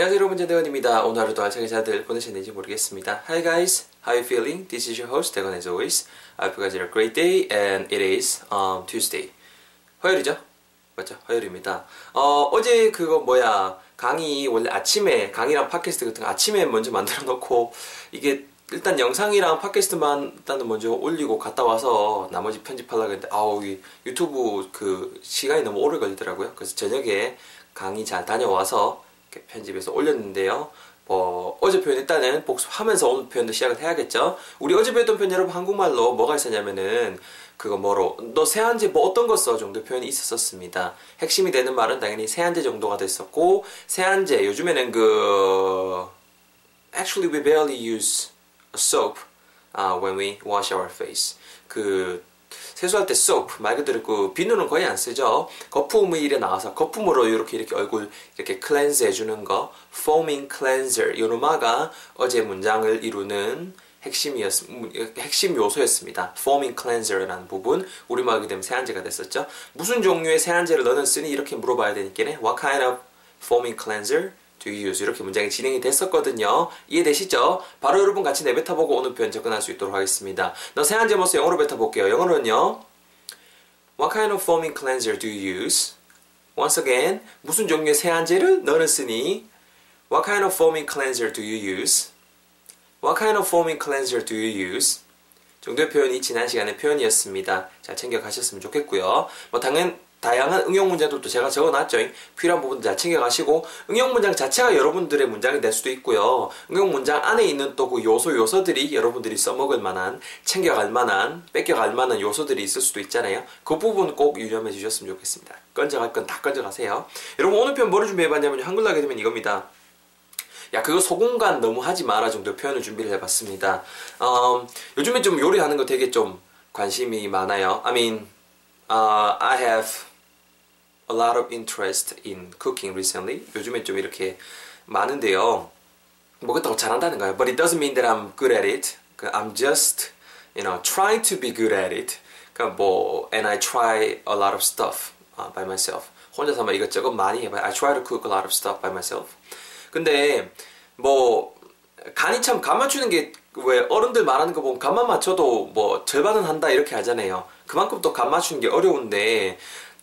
안녕하세요 여러분 전대건입니다. 오늘 하루도 알차게 잘들 보내셨는지 모르겠습니다. Hi guys, how you feeling? This is your host 대건 as always. I hope you guys had a great day and it is um, Tuesday. 화요일이죠? 맞죠? 화요일입니다. 어, 어제 그거 뭐야 강의 원래 아침에 강의랑 팟캐스트 같은 거 아침에 먼저 만들어 놓고 이게 일단 영상이랑 팟캐스트만 일단은 먼저 올리고 갔다 와서 나머지 편집하려고 했는데 아우 이 유튜브 그 시간이 너무 오래 걸리더라고요. 그래서 저녁에 강의 잘 다녀와서 이렇게 편집해서 올렸는데요. 뭐 어제 표현 일단은 복습하면서 오늘 표현도 시작을 해야겠죠. 우리 어제 배웠던 표현 여러분 한국말로 뭐가 있었냐면은 그거 뭐로 너 세안제 뭐 어떤 거 써 정도 표현이 있었습니다. 핵심이 되는 말은 당연히 세안제 정도가 됐었고 세안제 요즘에는 그 actually we barely use soap uh, when we wash our face. 그 세수할 때 soap 말 그대로 그 비누는 거의 안 쓰죠. 거품이 나와서 거품으로 이렇게 이렇게 얼굴 이렇게 클렌즈 해주는 거 foaming cleanser 요노마가 어제 문장을 이루는 핵심이었 핵심 요소였습니다. foaming cleanser라는 부분 우리말하게 되면 세안제가 됐었죠. 무슨 종류의 세안제를 너는 쓰니 이렇게 물어봐야 되니까 What kind of foaming cleanser you use? 이렇게 문장이 진행이 됐었거든요. 이해되시죠? 바로 여러분 같이 내뱉어보고 오늘 표현 접근할 수 있도록 하겠습니다. 너 세안제 뭐써 영어로 뱉어볼게요. 영어로는요. What kind of foaming cleanser do you use? Once again, 무슨 종류의 세안제를 너는 쓰니? What kind of foaming cleanser do you use? What kind of foaming cleanser do you use? 정도의 표현이 지난 시간의 표현이었습니다. 잘 챙겨 가셨으면 좋겠고요. 뭐 당연 다양한 응용 문제들도 제가 적어놨죠. 필요한 부분 잘 챙겨가시고 응용 문장 자체가 여러분들의 문장이 될 수도 있고요. 응용 문장 안에 있는 또 그 요소 요소들이 여러분들이 써먹을 만한 챙겨갈 만한 뺏겨갈 만한 요소들이 있을 수도 있잖아요. 그 부분 꼭 유념해 주셨으면 좋겠습니다. 건져갈 건 다 건져가세요. 여러분 오늘 표현 뭐를 준비해봤냐면 한글로 하게 되면 이겁니다. 야 그거 소공간 너무 하지 마라 정도 표현을 준비를 해봤습니다. 음, 요즘에 좀 요리하는 거 되게 좀 관심이 많아요. I mean, uh, I have a lot of interest in cooking recently. 요즘에 좀 이렇게 많은데요. 뭐 그렇다고 잘한다는 거예요. But it doesn't mean that I'm good at it. I'm just, you know, trying to be good at it. 그러니까 뭐, and I try a lot of stuff uh, by myself. 혼자서 막 이것저것 많이 해봐요. I try to cook a lot of stuff by myself. 근데 뭐 간이 참 간 맞추는 게 왜 어른들 말하는 거 보면 간만 맞춰도 뭐 절반은 한다 이렇게 하잖아요. 그만큼 또 간 맞추는 게 어려운데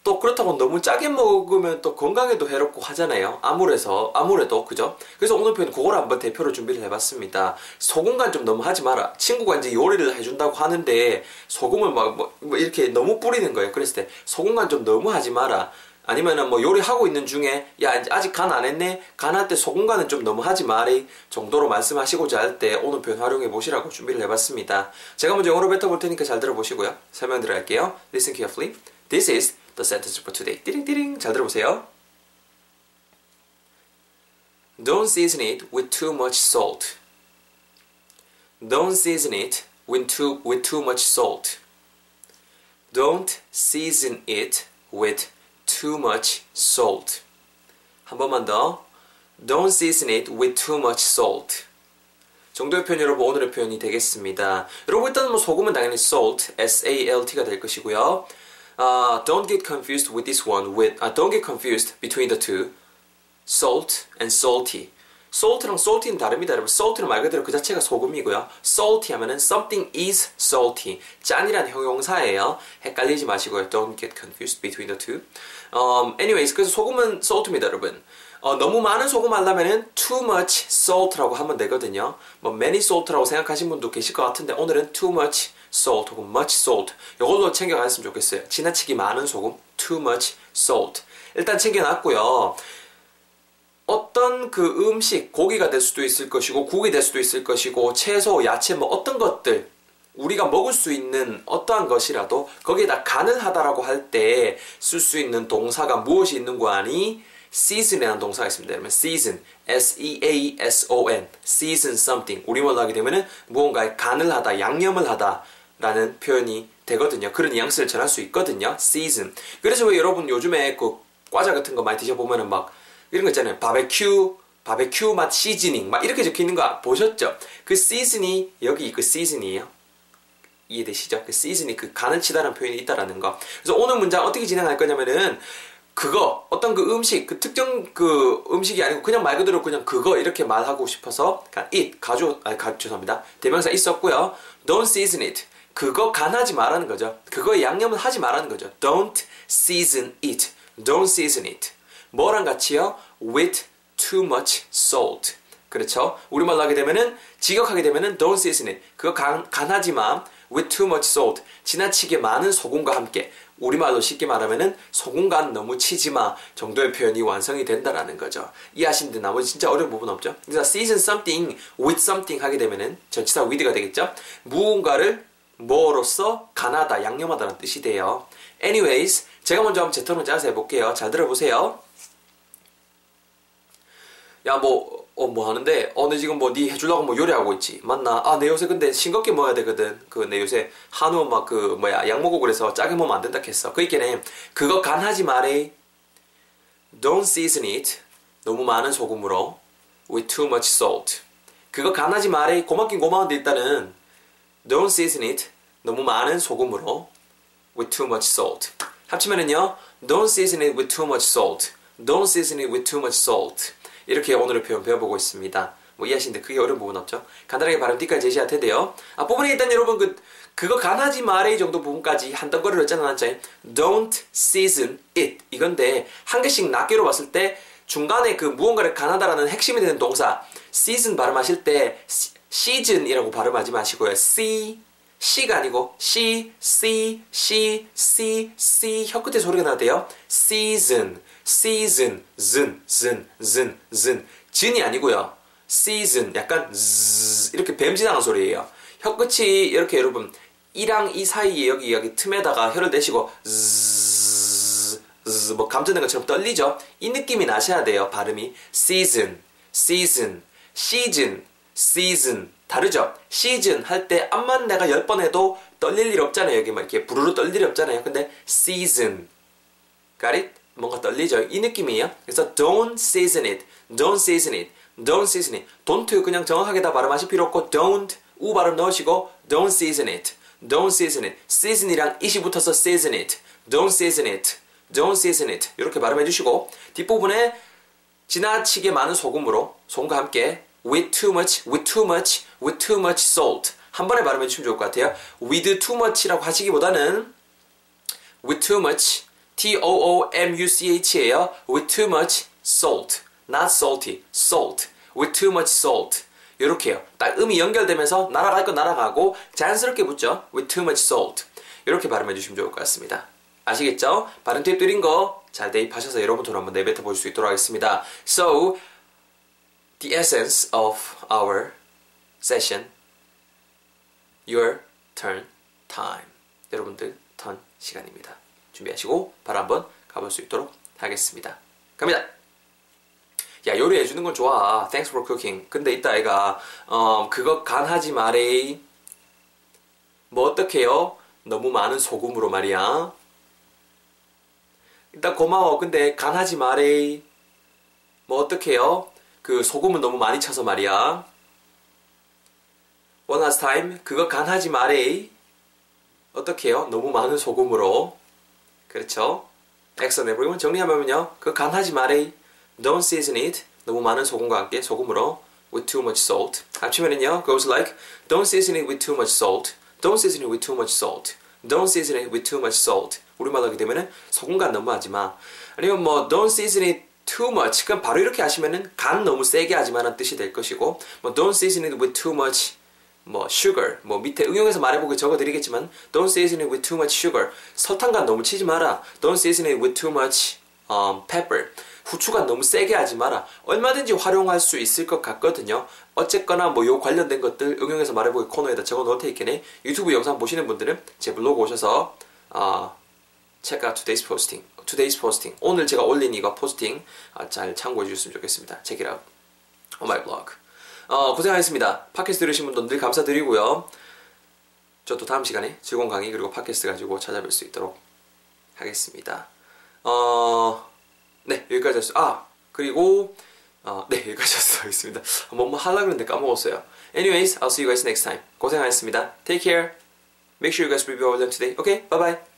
또 그렇다고 너무 짜게 먹으면 또 건강에도 해롭고 하잖아요. 아무래서 아무래도 그죠? 그래서 오늘 표현 그걸 한번 대표로 준비를 해봤습니다. 소금간 좀 너무 하지 마라. 친구가 이제 요리를 해준다고 하는데 소금을 막 뭐 이렇게 너무 뿌리는 거예요. 그랬을 때 소금간 좀 너무 하지 마라. 아니면은 뭐 요리하고 있는 중에 야 아직 간 안 했네 간할 때 소금 간은 좀 너무 하지 말이 정도로 말씀하시고자 할 때 오늘 표현 활용해 보시라고 준비를 해봤습니다. 제가 먼저 영어로 뱉어볼 테니까 잘 들어보시고요. 설명 드릴게요. Listen carefully. This is the sentence for today. 띠링띠링 잘 들어보세요. Don't season it with too much salt. Don't season it with too with too much salt. Don't season it with too much salt. 한 번만 더. Don't season it with too much salt. 정도의 표현 여러분 오늘의 표현이 되겠습니다. 여러분 일단 뭐 소금은 당연히 salt, S-A-L-T가 될 것이고요. Uh, don't get confused with this one. With uh, don't get confused between the two, salt and salty. salt랑 salty는 다릅니다, 여러분. salt는 말 그대로 그 자체가 소금이고요. salty 하면은 something is salty. 짠이란 형용사예요. 헷갈리지 마시고요. Don't get confused between the two. Um, anyways, 그래서 소금은 salt입니다, 여러분. 어, 너무 많은 소금 하려면은 too much salt라고 하면 되거든요. 뭐 many salt라고 생각하신 분도 계실 것 같은데 오늘은 too much salt 혹은 much salt 이것도 챙겨갔으면 좋겠어요. 지나치게 많은 소금 too much salt 일단 챙겨놨고요. 어떤 그 음식 고기가 될 수도 있을 것이고 국이 될 수도 있을 것이고 채소, 야채 뭐 어떤 것들 우리가 먹을 수 있는 어떠한 것이라도 거기에다 간을 하다라고 할 때 쓸 수 있는 동사가 무엇이 있는 거 아니? Season이라는 동사가 있습니다. 그러면 season, s-e-a-s-o-n, season something. 우리말로 하게 되면은 무언가에 간을 하다, 양념을 하다라는 표현이 되거든요. 그런 뉘앙스를 전할 수 있거든요. season. 그래서 왜 여러분 요즘에 그 과자 같은 거 많이 드셔보면은 막 이런 거 있잖아요. 바베큐, 바베큐 맛 시즈닝 막 이렇게 적혀 있는 거 보셨죠? 그 시즌이 여기 그 시즌이에요. 이해되시죠? 그 시즌이 그 간을 치다라는 표현이 있다라는 거. 그래서 오늘 문장 어떻게 진행할 거냐면은 그거 어떤 그 음식 그 특정 그 음식이 아니고 그냥 말 그대로 그냥 그거 이렇게 말하고 싶어서 그러니까 it 가져 아니 가, 죄송합니다. 대명사 있었고요. Don't season it. 그거 간하지 말라는 거죠. 그거에 양념을 하지 말라는 거죠. Don't season it. Don't season it. 뭐랑 같이요? With too much salt. 그렇죠? 우리말로 하게 되면은 직역하게 되면은 don't season it. 그거 간, 간하지 마. With too much salt. 지나치게 많은 소금과 함께 우리말로 쉽게 말하면은 소금간 너무 치지 마 정도의 표현이 완성이 된다라는 거죠. 이해하시는데 나머지 진짜 어려운 부분 없죠. 그래서 season something with something 하게 되면은 전치사 with가 되겠죠. 무언가를 뭐로써 간하다, 양념하다는 뜻이 돼요. Anyways, 제가 먼저 한번 제 톤을 짜서 해볼게요. 잘 들어보세요. 야, 뭐, 어, 뭐 하는데, 어, 너 지금 뭐, 니 해주려고 뭐 요리하고 있지. 맞나? 아, 내 요새 근데 싱겁게 먹어야 되거든. 그, 내 요새 한우 막 그, 뭐야, 약 먹고 그래서 짜게 먹으면 안 된다 했어. 그 있겠네. 그거 간하지 말해. Don't season it. 너무 많은 소금으로. With too much salt. 그거 간하지 말해. 고맙긴 고마운데 일단은. Don't season it. 너무 많은 소금으로. With too much salt. 합치면은요. Don't season it with too much salt. Don't season it with too much salt. 이렇게 오늘의 표현 배워보고 있습니다. 뭐 이해하시는데 그게 어려운 부분 없죠? 간단하게 발음 뒤까지 제시할 텐데요. 앞부분에 일단 여러분 그 그거 간하지 말해 정도 부분까지 한 덩어리로 짜놨잖아 요. Don't season it 이건데 한 개씩 낱개로 봤을 때 중간에 그 무언가를 간하다라는 핵심이 되는 동사 season 발음하실 때 season이라고 발음하지 마시고요. C C가 아니고 C, C, C, C, C 혀 끝에 소리가 나대요. season, season, 즌, 즌, 즌, 즌. 진이 아니고요. season, 약간 즈 이렇게 뱀 지나는 소리예요. 혀 끝이 이렇게 여러분 이랑 이 사이에 여기 여기 틈에다가 혀를 대시고 즈, 즈, 뭐 감전된 것처럼 떨리죠. 이 느낌이 나셔야 돼요. 발음이 season, season, season, season 다르죠? 시즌 할 때 암만 내가 열 번 해도 떨릴 일 없잖아요. 여기 막 이렇게 부르르 떨릴 일 없잖아요. 근데 season it? 뭔가 떨리죠? 이 느낌이에요. 그래서 don't season it, don't season it, don't season it. don't 그냥 정확하게 다 발음하실 필요 없고 don't 우 발음 넣으시고 don't season it, don't season it. season이랑 it이 붙어서 season it, don't season it, don't season it. 이렇게 발음해 주시고 뒷부분에 지나치게 많은 소금으로 소금과 함께 with too much, with too much, with too much salt. 한 번에 발음해 주시면 좋을 것 같아요. with too much라고 하시기보다는 with too much, T-O-O-M-U-C-H예요. with too much salt. not salty, salt. with too much salt. 이렇게요. 딱 음이 연결되면서 날아갈 거 날아가고 자연스럽게 붙죠. with too much salt. 이렇게 발음해 주시면 좋을 것 같습니다. 아시겠죠? 발음 팁 드린 거 잘 대입하셔서 여러분들 한번 내뱉어 볼 수 있도록 하겠습니다. So, the essence of our session. Your turn time. 여러분들 턴 시간입니다. 준비하시고 바로 한번 가볼 수 있도록 하겠습니다. 갑니다. 야 요리해 주는 건 좋아. Thanks for cooking. 근데 이따 애가 어, 그거 간하지 말해. 뭐 어떡해요? 너무 많은 소금으로 말이야. 일단 고마워. 근데 간하지 말해. 뭐 어떡해요? 그 소금은 너무 많이 쳐서 말이야. One last time. 그거 간하지 말해. 어떡해요? 너무 많은 소금으로. 그렇죠? Excellent everyone. 정리하면요. 그거 간하지 말해. Don't season it. 너무 많은 소금과 함께 소금으로 with too much salt. 합치면은요. goes like Don't season it with too much salt. Don't season it with too much salt. Don't season it with too much salt. 우리말 하게 되면은 소금간 너무 하지 마. 아니면 뭐 don't season it too much. 그럼 바로 이렇게 하시면은 간 너무 세게 하지 마는 뜻이 될 것이고 뭐 don't season it with too much 뭐 sugar. 뭐 밑에 응용해서 말해보기 적어드리겠지만 don't season it with too much sugar. 설탕간 너무 치지 마라. don't season it with too much um, pepper. 후추간 너무 세게 하지 마라. 얼마든지 활용할 수 있을 것 같거든요. 어쨌거나 뭐 요 관련된 것들 응용해서 말해보기 코너에다 적어 놓을 테니까 유튜브 영상 보시는 분들은 제 블로그 오셔서 어, check out today's posting today's posting 오늘 제가 올린 이거 포스팅 아, 잘 참고해 주셨으면 좋겠습니다 check it out on my blog 어, 고생하셨습니다. 팟캐스트 들으신 분들 늘 감사드리고요. 저도 다음 시간에 즐거운 강의 그리고 팟캐스트 가지고 찾아뵐 수 있도록 하겠습니다. 어, 네, 여기까지 했어요. 아, 그리고, 어, 네, 여기까지 하겠습니다. 뭐, 뭐 하려고 했는데 까먹었어요. Anyways, I'll see you guys next time. 고생하셨습니다. Take care. Make sure you guys review all of them today. Okay, bye bye.